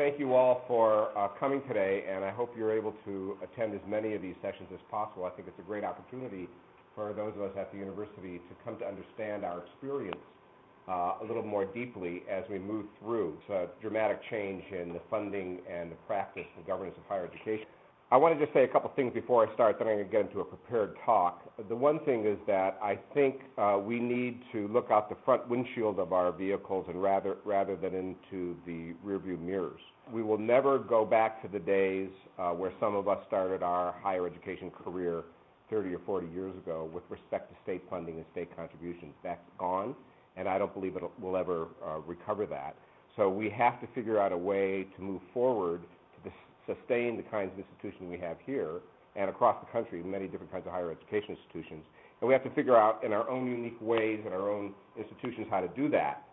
Thank you all for uh, coming today, and I hope you're able to attend as many of these sessions as possible. I think it's a great opportunity for those of us at the university to come to understand our experience uh, a little more deeply as we move through a dramatic change in the funding and the practice and governance of higher education. I want to just say a couple things before I start, then I'm going to get into a prepared talk. The one thing is that I think uh, we need to look out the front windshield of our vehicles and rather rather than into the rearview mirrors. We will never go back to the days uh, where some of us started our higher education career 30 or 40 years ago with respect to state funding and state contributions. That's gone, and I don't believe it will ever uh, recover that. So we have to figure out a way to move forward sustain the kinds of institutions we have here and across the country, many different kinds of higher education institutions. And we have to figure out in our own unique ways in our own institutions how to do that.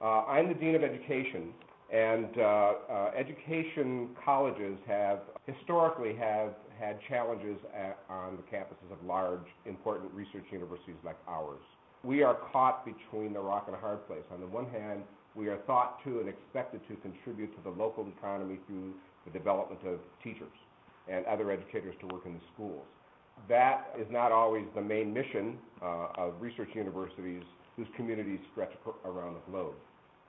Uh, I'm the Dean of Education, and uh, uh, education colleges have historically have had challenges at, on the campuses of large, important research universities like ours. We are caught between the rock and a hard place. On the one hand, we are thought to and expected to contribute to the local economy through the development of teachers and other educators to work in the schools. That is not always the main mission uh, of research universities whose communities stretch around the globe.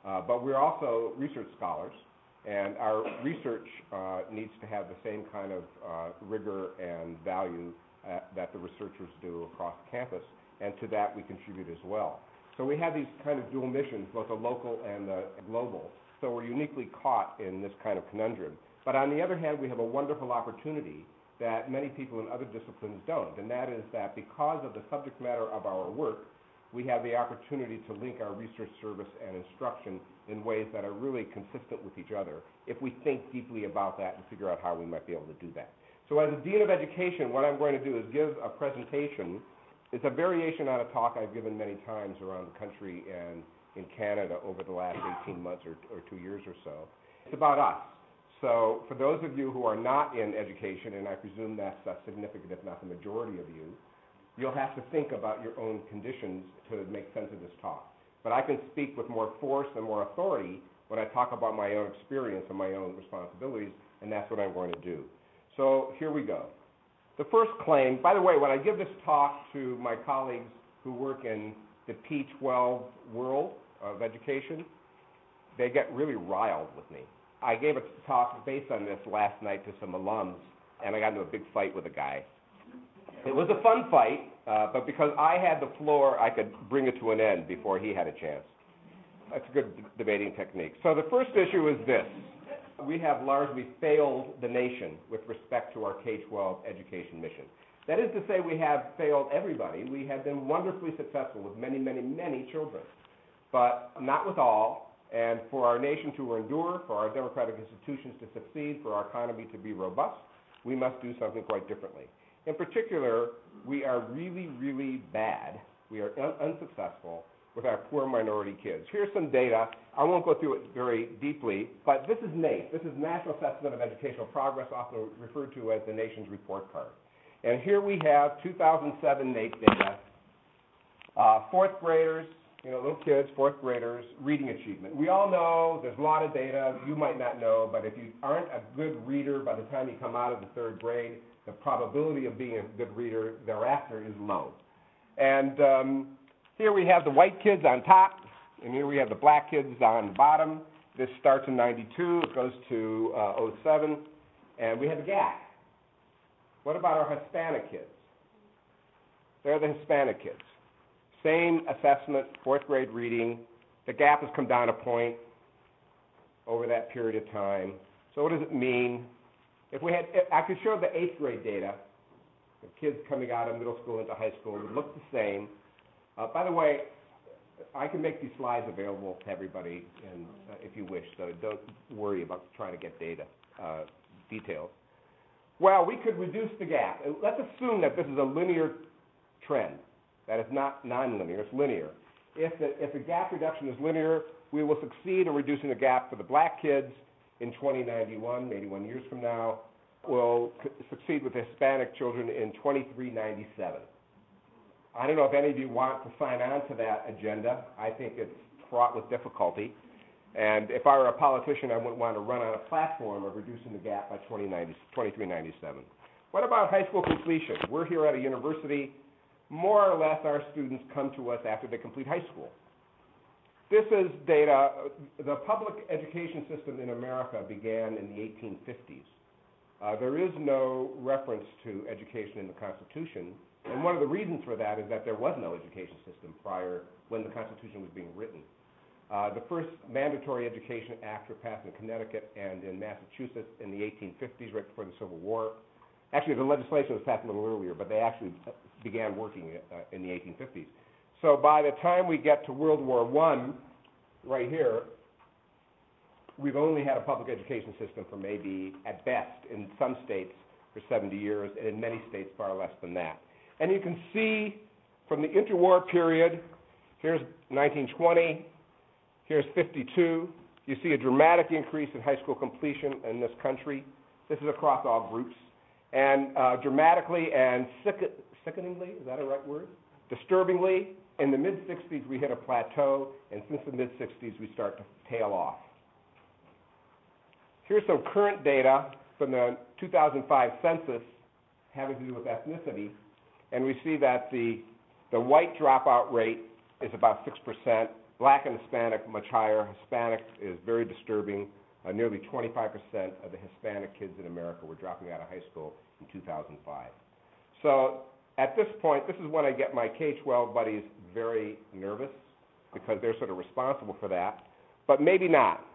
Uh, but we're also research scholars, and our research uh, needs to have the same kind of uh, rigor and value uh, that the researchers do across campus, and to that we contribute as well. So we have these kind of dual missions, both the local and the global. So we're uniquely caught in this kind of conundrum. But on the other hand, we have a wonderful opportunity that many people in other disciplines don't, and that is that because of the subject matter of our work, we have the opportunity to link our research service and instruction in ways that are really consistent with each other if we think deeply about that and figure out how we might be able to do that. So as a Dean of Education, what I'm going to do is give a presentation. It's a variation on a talk I've given many times around the country and in Canada over the last 18 months or, or two years or so. It's about us. So for those of you who are not in education, and I presume that's a significant, if not the majority of you, you'll have to think about your own conditions to make sense of this talk. But I can speak with more force and more authority when I talk about my own experience and my own responsibilities, and that's what I'm going to do. So here we go. The first claim, by the way, when I give this talk to my colleagues who work in the P12 world of education, they get really riled with me I gave a talk based on this last night to some alums, and I got into a big fight with a guy. It was a fun fight, uh, but because I had the floor, I could bring it to an end before he had a chance. That's a good d- debating technique. So the first issue is this. We have largely failed the nation with respect to our K-12 education mission. That is to say, we have failed everybody. We have been wonderfully successful with many, many, many children, but not with all, and for our nation to endure, for our democratic institutions to succeed, for our economy to be robust, we must do something quite differently. In particular, we are really, really bad. We are un- unsuccessful with our poor minority kids. Here's some data. I won't go through it very deeply, but this is NAEP. This is National Assessment of Educational Progress, often referred to as the nation's report card. And here we have 2007 NAEP data. Uh, fourth graders, you know, little kids, fourth graders, reading achievement. We all know there's a lot of data you might not know, but if you aren't a good reader by the time you come out of the third grade, the probability of being a good reader thereafter is low. And um, here we have the white kids on top, and here we have the black kids on the bottom. This starts in 92, it goes to uh, 07, and we have a gap. What about our Hispanic kids? They're the Hispanic kids. Same assessment, fourth grade reading. The gap has come down a point over that period of time. So what does it mean? If we had, I could show the eighth grade data. The kids coming out of middle school into high school would look the same. Uh, by the way, I can make these slides available to everybody, and uh, if you wish, so don't worry about trying to get data uh, details. Well, we could reduce the gap. Let's assume that this is a linear trend. That is not nonlinear, it's linear. If the, if the gap reduction is linear, we will succeed in reducing the gap for the black kids in 2091, 81 years from now. We'll succeed with Hispanic children in 2397. I don't know if any of you want to sign on to that agenda. I think it's fraught with difficulty. And if I were a politician, I wouldn't want to run on a platform of reducing the gap by 2397. What about high school completion? We're here at a university. More or less, our students come to us after they complete high school. This is data. The public education system in America began in the 1850s. Uh, there is no reference to education in the Constitution, and one of the reasons for that is that there was no education system prior when the Constitution was being written. Uh, the first mandatory education act were passed in Connecticut and in Massachusetts in the 1850s, right before the Civil War. Actually, the legislation was passed a little earlier, but they actually began working uh, in the 1850s. So by the time we get to World War I, right here, we've only had a public education system for maybe, at best, in some states, for 70 years, and in many states, far less than that. And you can see from the interwar period, here's 1920, here's 52, you see a dramatic increase in high school completion in this country. This is across all groups. And uh, dramatically and sick- sickeningly, is that a right word? Disturbingly, in the mid 60s, we hit a plateau, and since the mid 60s, we start to tail off. Here's some current data from the 2005 census having to do with ethnicity, and we see that the, the white dropout rate is about 6%, black and Hispanic much higher. Hispanic is very disturbing. Uh, nearly 25% of the Hispanic kids in America were dropping out of high school in 2005. So at this point, this is when I get my K-12 buddies very nervous because they're sort of responsible for that, but maybe not.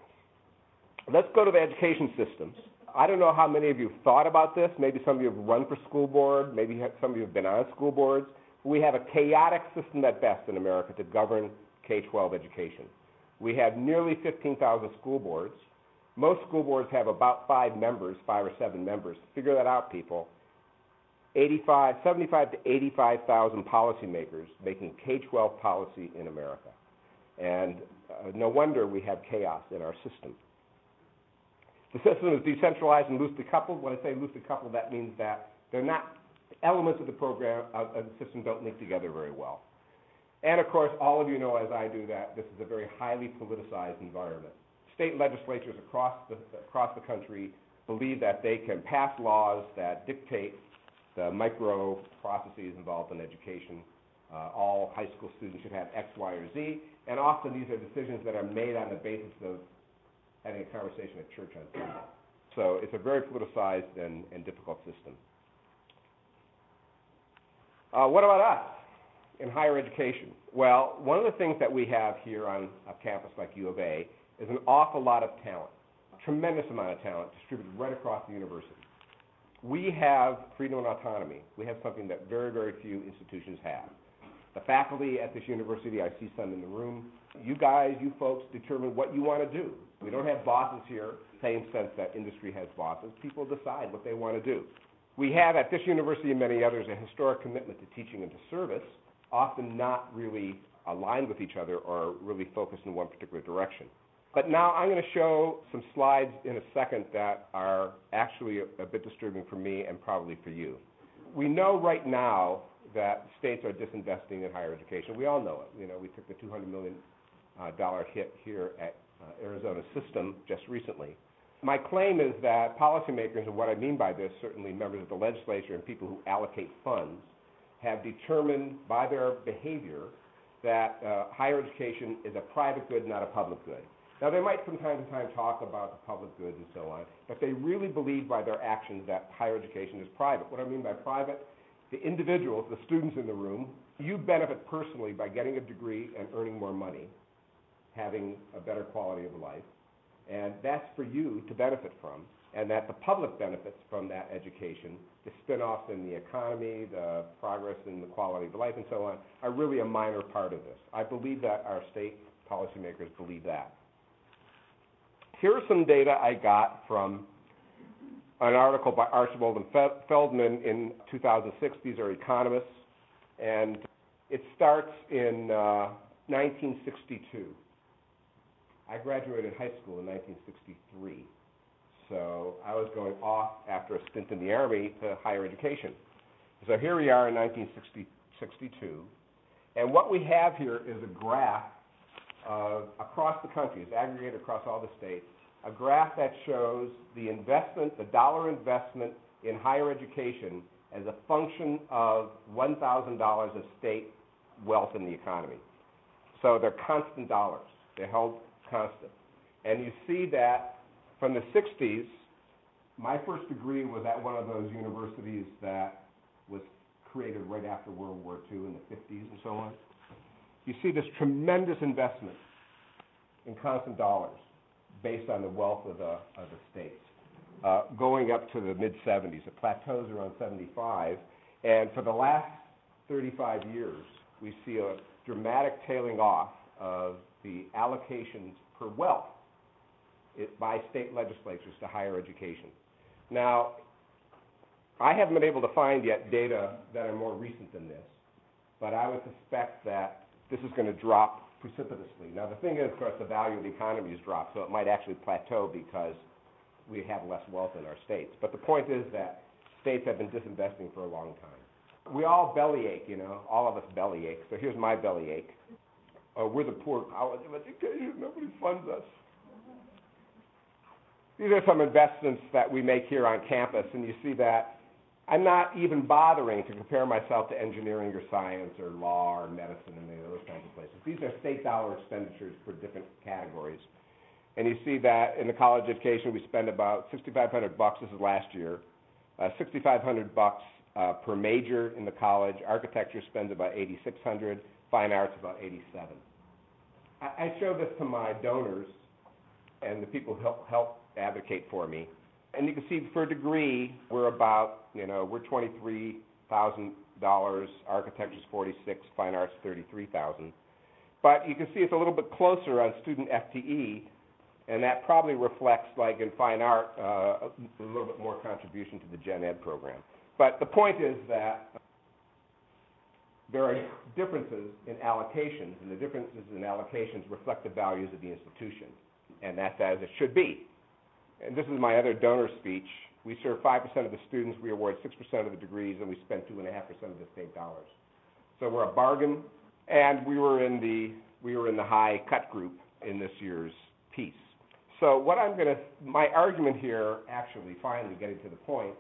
Let's go to the education systems. I don't know how many of you have thought about this. Maybe some of you have run for school board. Maybe some of you have been on school boards. We have a chaotic system at best in America to govern K-12 education. We have nearly 15,000 school boards. Most school boards have about five members, five or seven members. Figure that out, people. 85, 75 to 85,000 policymakers making K-12 policy in America. And uh, no wonder we have chaos in our system. The system is decentralized and loosely coupled. When I say loosely coupled, that means that they're not elements of the program of, of the system don't link together very well. And of course, all of you know, as I do, that this is a very highly politicized environment. State legislatures across the, across the country believe that they can pass laws that dictate the micro processes involved in education. Uh, all high school students should have X, Y, or Z, and often these are decisions that are made on the basis of having a conversation at church on Sunday. So it's a very politicized and, and difficult system. Uh, what about us in higher education? Well, one of the things that we have here on a campus like U of A is an awful lot of talent, tremendous amount of talent distributed right across the university. We have freedom and autonomy. We have something that very, very few institutions have. The faculty at this university, I see some in the room, you guys, you folks determine what you want to do. We don't have bosses here, same sense that industry has bosses. People decide what they want to do. We have at this university and many others a historic commitment to teaching and to service, often not really aligned with each other or really focused in one particular direction. But now I'm going to show some slides in a second that are actually a, a bit disturbing for me and probably for you. We know right now that states are disinvesting in higher education. We all know it. You know, we took the $200 million uh, hit here at uh, Arizona System just recently. My claim is that policymakers, and what I mean by this, certainly members of the legislature and people who allocate funds, have determined by their behavior that uh, higher education is a private good, not a public good. Now, they might from time to time talk about the public goods and so on, but they really believe by their actions that higher education is private. What I mean by private, the individuals, the students in the room, you benefit personally by getting a degree and earning more money, having a better quality of life, and that's for you to benefit from, and that the public benefits from that education, the spin-offs in the economy, the progress in the quality of life, and so on, are really a minor part of this. I believe that our state policymakers believe that. Here's some data I got from an article by Archibald and Feldman in 2006. These are economists, and it starts in uh, 1962. I graduated high school in 1963, so I was going off after a stint in the Army to higher education. So here we are in 1962, and what we have here is a graph uh, across the country, it's aggregated across all the states, a graph that shows the investment, the dollar investment in higher education as a function of $1,000 of state wealth in the economy. So they're constant dollars. They're held constant. And you see that from the 60s, my first degree was at one of those universities that was created right after World War II in the 50s and so on. You see this tremendous investment in constant dollars based on the wealth of the, of the states, uh, going up to the mid-70s. It plateaus around 75, and for the last 35 years, we see a dramatic tailing off of the allocations per wealth it, by state legislatures to higher education. Now, I haven't been able to find yet data that are more recent than this, but I would suspect that this is going to drop precipitously. Now, the thing is, of course, the value of the economy has dropped, so it might actually plateau because we have less wealth in our states. But the point is that states have been disinvesting for a long time. We all bellyache, you know, all of us bellyache. So here's my bellyache. Uh, we're the poor college of education. Nobody funds us. These are some investments that we make here on campus, and you see that I'm not even bothering to compare myself to engineering or science or law or medicine and those kinds of places. These are state dollar expenditures for different categories. And you see that in the college education, we spend about 6,500 bucks. This is last year, uh, 6,500 bucks uh, per major in the college. Architecture spends about 8,600. Fine arts about 87. I, I show this to my donors and the people who help, help advocate for me and you can see for degree, we're about, you know, we're twenty-three thousand dollars, architecture's forty-six, fine arts thirty-three thousand. But you can see it's a little bit closer on student FTE, and that probably reflects, like in fine art, uh, a little bit more contribution to the gen ed program. But the point is that there are differences in allocations, and the differences in allocations reflect the values of the institution, and that's as it should be and this is my other donor speech, we serve 5% of the students, we award 6% of the degrees, and we spend 2.5% of the state dollars. So we're a bargain, and we were in the we were in the high cut group in this year's piece. So what I'm going to my argument here, actually, finally getting to the point,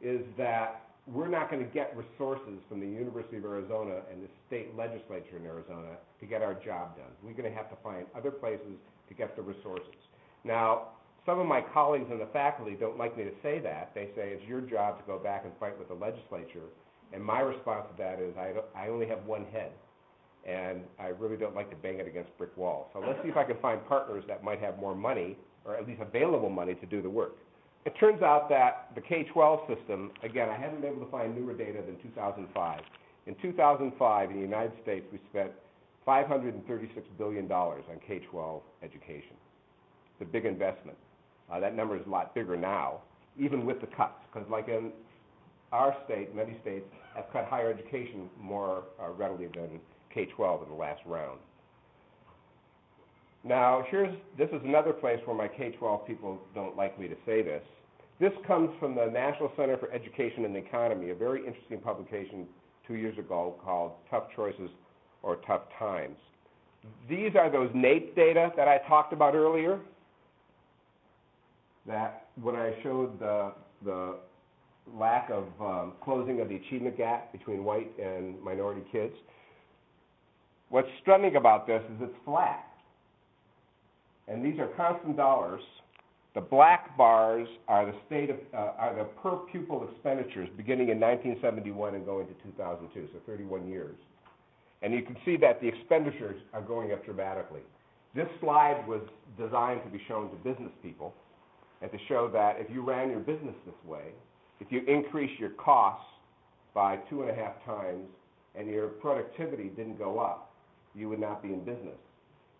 is that we're not going to get resources from the University of Arizona and the state legislature in Arizona to get our job done. We're going to have to find other places to get the resources. Now, some of my colleagues in the faculty don't like me to say that. They say it's your job to go back and fight with the legislature. And my response to that is I, I only have one head, and I really don't like to bang it against brick walls. So let's see if I can find partners that might have more money, or at least available money, to do the work. It turns out that the K-12 system, again, I haven't been able to find newer data than 2005. In 2005, in the United States, we spent $536 billion on K-12 education. It's a big investment. Uh, that number is a lot bigger now, even with the cuts, because like in our state, many states have cut higher education more uh, readily than K-12 in the last round. Now, here's this is another place where my K-12 people don't like me to say this. This comes from the National Center for Education and the Economy, a very interesting publication two years ago called Tough Choices or Tough Times. These are those NAEP data that I talked about earlier that when I showed the, the lack of um, closing of the achievement gap between white and minority kids, what's stunning about this is it's flat. And these are constant dollars. The black bars are the state of, uh, are the per pupil expenditures beginning in 1971 and going to 2002, so 31 years. And you can see that the expenditures are going up dramatically. This slide was designed to be shown to business people and to show that if you ran your business this way, if you increase your costs by two and a half times and your productivity didn't go up, you would not be in business.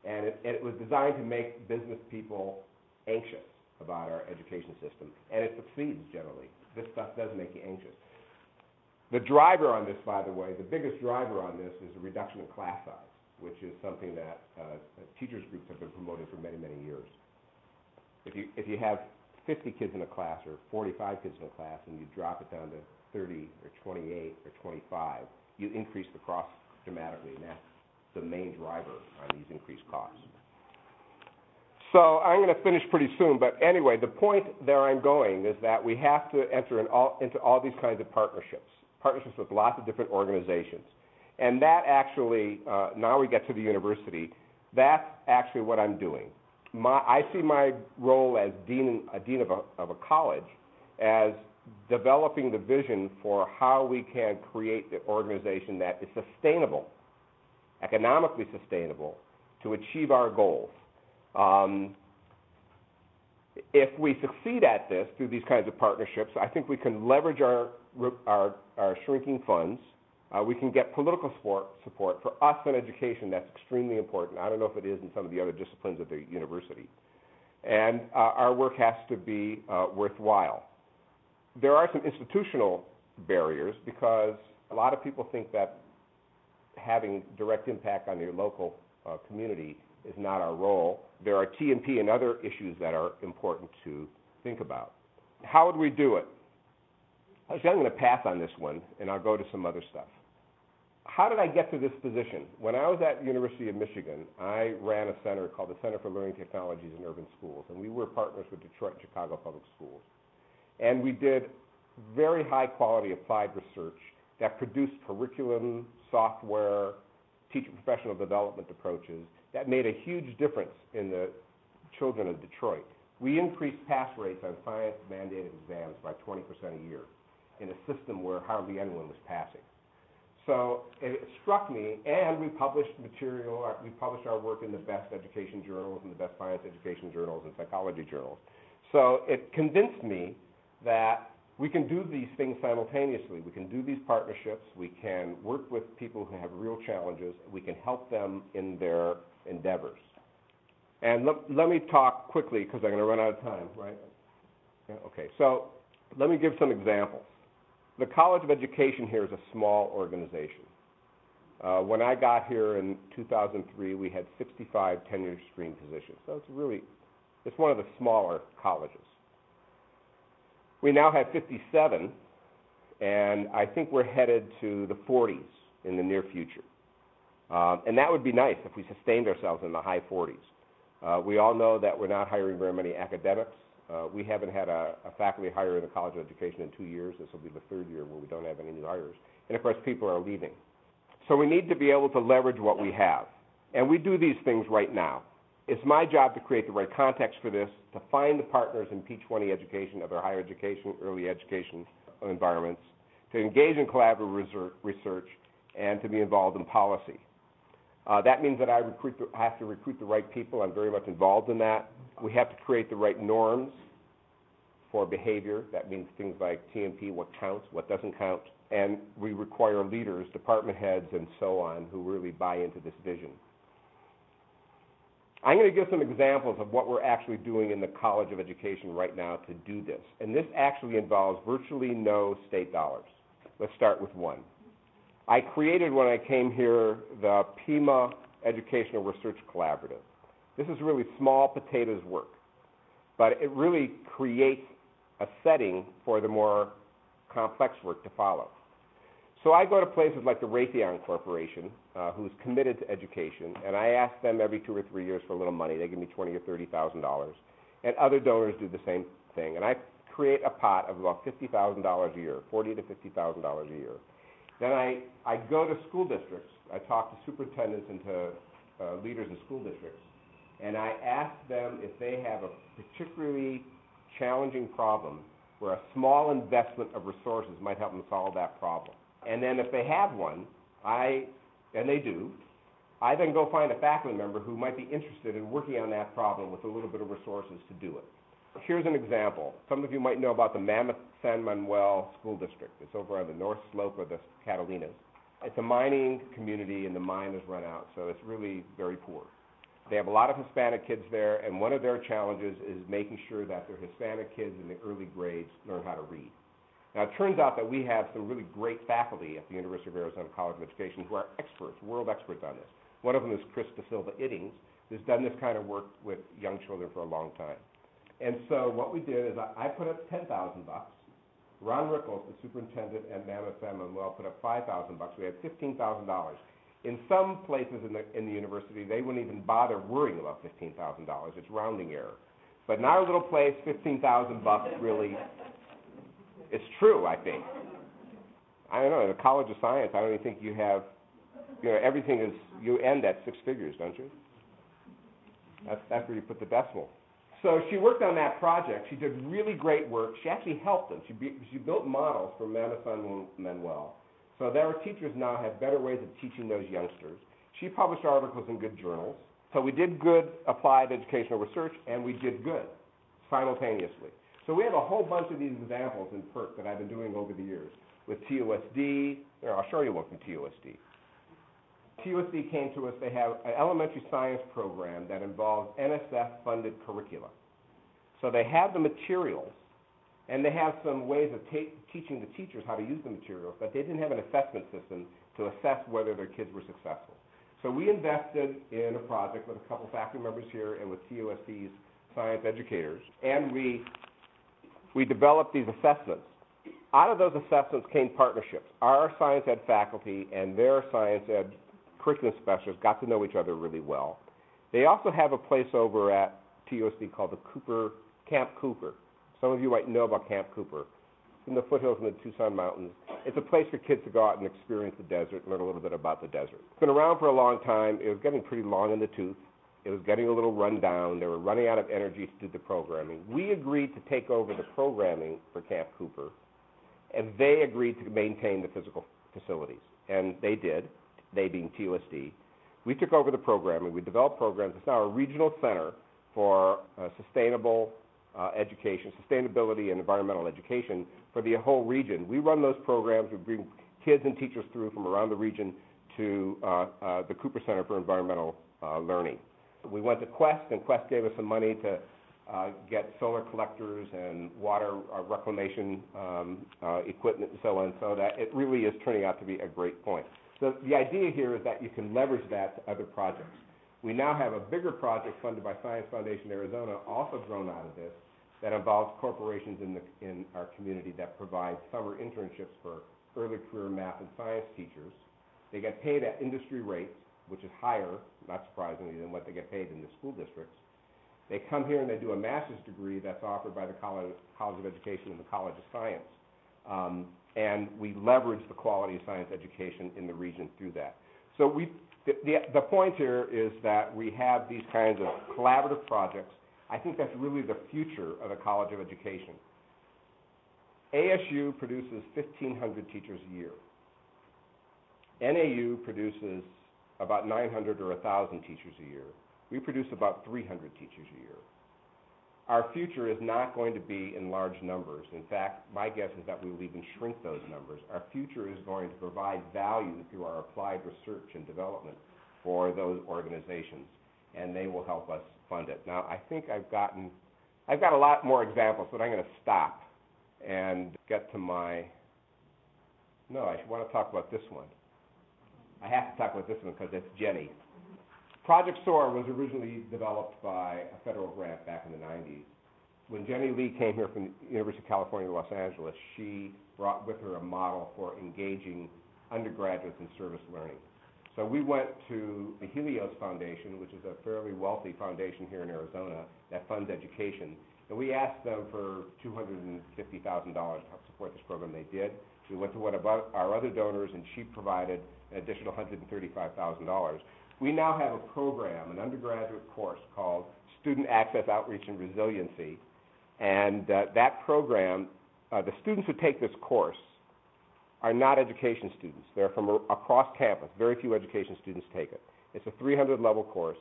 And it, and it was designed to make business people anxious about our education system, and it succeeds generally. This stuff does make you anxious. The driver on this, by the way, the biggest driver on this is a reduction in class size, which is something that uh, teachers groups have been promoting for many, many years. If you, if you have 50 kids in a class or 45 kids in a class and you drop it down to 30 or 28 or 25, you increase the cost dramatically, and that's the main driver on these increased costs. So I'm going to finish pretty soon, but anyway, the point there I'm going is that we have to enter in all, into all these kinds of partnerships, partnerships with lots of different organizations. And that actually, uh, now we get to the university, that's actually what I'm doing. My, I see my role as dean, a dean of a, of a college as developing the vision for how we can create the organization that is sustainable, economically sustainable, to achieve our goals. Um, if we succeed at this through these kinds of partnerships, I think we can leverage our, our, our shrinking funds. Uh, we can get political support, support. For us in education, that's extremely important. I don't know if it is in some of the other disciplines at the university. And uh, our work has to be uh, worthwhile. There are some institutional barriers because a lot of people think that having direct impact on your local uh, community is not our role. There are T&P and other issues that are important to think about. How would we do it? I'm going to pass on this one, and I'll go to some other stuff. How did I get to this position? When I was at University of Michigan, I ran a center called the Center for Learning Technologies in Urban Schools, and we were partners with Detroit and Chicago Public Schools. And we did very high quality applied research that produced curriculum, software, teacher professional development approaches that made a huge difference in the children of Detroit. We increased pass rates on science mandated exams by 20% a year in a system where hardly anyone was passing. So it struck me, and we published material, we published our work in the best education journals and the best science education journals and psychology journals. So it convinced me that we can do these things simultaneously. We can do these partnerships. We can work with people who have real challenges. We can help them in their endeavors. And let, let me talk quickly because I'm going to run out of time, right? Yeah, okay, so let me give some examples. The College of Education here is a small organization. Uh, when I got here in 2003, we had 65 tenure stream positions. So it's really, it's one of the smaller colleges. We now have 57, and I think we're headed to the 40s in the near future. Um, and that would be nice if we sustained ourselves in the high 40s. Uh, we all know that we're not hiring very many academics. Uh, we haven't had a, faculty hire in the College of Education in two years. This will be the third year where we don't have any new hires. And of course, people are leaving. So we need to be able to leverage what we have. And we do these things right now. It's my job to create the right context for this, to find the partners in P20 education, other higher education, early education environments, to engage in collaborative research, and to be involved in policy. Uh, that means that I have to recruit the right people. I'm very much involved in that. We have to create the right norms for behavior. That means things like T&P, what counts, what doesn't count. And we require leaders, department heads, and so on, who really buy into this vision. I'm going to give some examples of what we're actually doing in the College of Education right now to do this. And this actually involves virtually no state dollars. Let's start with one. I created when I came here the Pima Educational Research Collaborative. This is really small potatoes work, but it really creates a setting for the more complex work to follow. So I go to places like the Raytheon Corporation, uh, who's committed to education, and I ask them every two or three years for a little money. They give me twenty or thirty thousand dollars, and other donors do the same thing. And I create a pot of about fifty thousand dollars a year, forty to fifty thousand dollars a year, then I, I go to school districts. I talk to superintendents and to uh, leaders in school districts, and I ask them if they have a particularly challenging problem where a small investment of resources might help them solve that problem. And then if they have one, I, and they do, I then go find a faculty member who might be interested in working on that problem with a little bit of resources to do it. Here's an example. Some of you might know about the Mammoth San Manuel School District. It's over on the north slope of the Catalinas. It's a mining community, and the mine has run out, so it's really very poor. They have a lot of Hispanic kids there, and one of their challenges is making sure that their Hispanic kids in the early grades learn how to read. Now, it turns out that we have some really great faculty at the University of Arizona College of Education who are experts, world experts on this. One of them is Chris Silva Iddings, who's done this kind of work with young children for a long time. And so what we did is I, I put up ten thousand bucks. Ron Rickles, the superintendent at Mammoth San Manuel, put up five thousand bucks. We had fifteen thousand dollars. In some places in the, in the university, they wouldn't even bother worrying about fifteen thousand dollars, it's rounding error. But in our little place, fifteen thousand bucks really, it's true, I think. I don't know, in the College of Science, I don't even think you have, you know, everything is, you end at six figures, don't you? That's, where you put the decimal. So she worked on that project. She did really great work. She actually helped them. She, be, she built models for Mammoth San Manuel. So their teachers now have better ways of teaching those youngsters. She published articles in good journals. So we did good applied educational research, and we did good simultaneously. So we have a whole bunch of these examples in PERC that I've been doing over the years with TUSD. Here, I'll show you one from TUSD. TUSD came to us, they have an elementary science program that involves NSF-funded curricula. So they have the materials, and they have some ways of teaching the teachers how to use the materials, but they didn't have an assessment system to assess whether their kids were successful. So we invested in a project with a couple faculty members here and with TUSD's science educators, and we, we developed these assessments. Out of those assessments came partnerships. Our science ed faculty and their science ed curriculum specialists got to know each other really well. They also have a place over at TUSD called the Cooper Camp Cooper. Some of you might know about Camp Cooper. In the foothills in the Tucson Mountains. It's a place for kids to go out and experience the desert, and learn a little bit about the desert. It's been around for a long time. It was getting pretty long in the tooth. It was getting a little run down. They were running out of energy to do the programming. We agreed to take over the programming for Camp Cooper, and they agreed to maintain the physical facilities, and they did they being TUSD. We took over the programming. We developed programs. It's now a regional center for uh, sustainable uh, education, sustainability and environmental education for the whole region. We run those programs. We bring kids and teachers through from around the region to uh, uh the Cooper Center for Environmental uh, Learning. We went to Qwest, and Qwest gave us some money to uh, get solar collectors and water reclamation um, equipment and so on, so that it really is turning out to be a great point. So the idea here is that you can leverage that to other projects. We now have a bigger project funded by Science Foundation Arizona, also grown out of this, that involves corporations in, the, in our community that provide summer internships for early career math and science teachers. They get paid at industry rates, which is higher, not surprisingly, than what they get paid in the school districts. They come here and they do a master's degree that's offered by the College, College of Education and the College of Science. Um, and we leverage the quality of science education in the region through that. So we, the, the, the point here is that we have these kinds of collaborative projects. I think that's really the future of the College of Education. ASU produces 1,500 teachers a year. NAU produces about 900 or 1,000 teachers a year. We produce about 300 teachers a year. Our future is not going to be in large numbers. In fact, my guess is that we will even shrink those numbers. Our future is going to provide value through our applied research and development for those organizations, and they will help us fund it. Now, I think I've gotten, I've got a lot more examples, but I'm going to stop and get to my, no, I want to talk about this one. I have to talk about this one because it's Jenny. Project SOAR was originally developed by a federal grant back in the 90s. When Jenny Lee came here from the University of California, Los Angeles, she brought with her a model for engaging undergraduates in service learning. So we went to the Helios Foundation, which is a fairly wealthy foundation here in Arizona that funds education, and we asked them for $250,000 to help support this program. They did. We went to one of our other donors, and she provided an additional $135,000. We now have a program, an undergraduate course called Student Access Outreach and Resiliency. And uh, that program, uh, the students who take this course are not education students. They're from a- across campus. Very few education students take it. It's a 300 level course.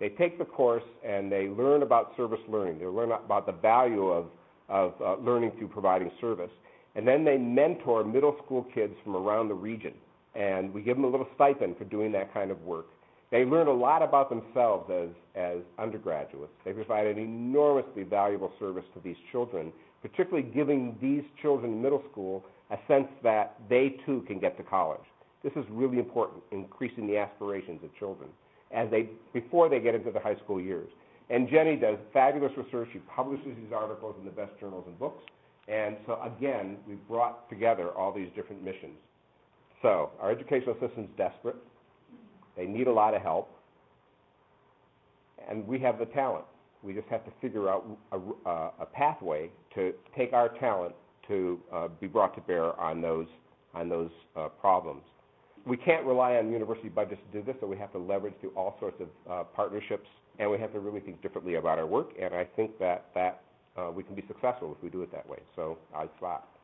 They take the course and they learn about service learning. They learn about the value of, of uh, learning through providing service. And then they mentor middle school kids from around the region. And we give them a little stipend for doing that kind of work. They learn a lot about themselves as, as undergraduates. They provide an enormously valuable service to these children, particularly giving these children in middle school a sense that they too can get to college. This is really important, increasing the aspirations of children as they, before they get into the high school years. And Jenny does fabulous research. She publishes these articles in the best journals and books. And so, again, we've brought together all these different missions. So, our educational system's desperate. They need a lot of help, and we have the talent. We just have to figure out a, a, a pathway to take our talent to uh, be brought to bear on those on those uh, problems. We can't rely on university budgets to do this, so we have to leverage through all sorts of uh, partnerships, and we have to really think differently about our work. And I think that that uh, we can be successful if we do it that way. So I stop.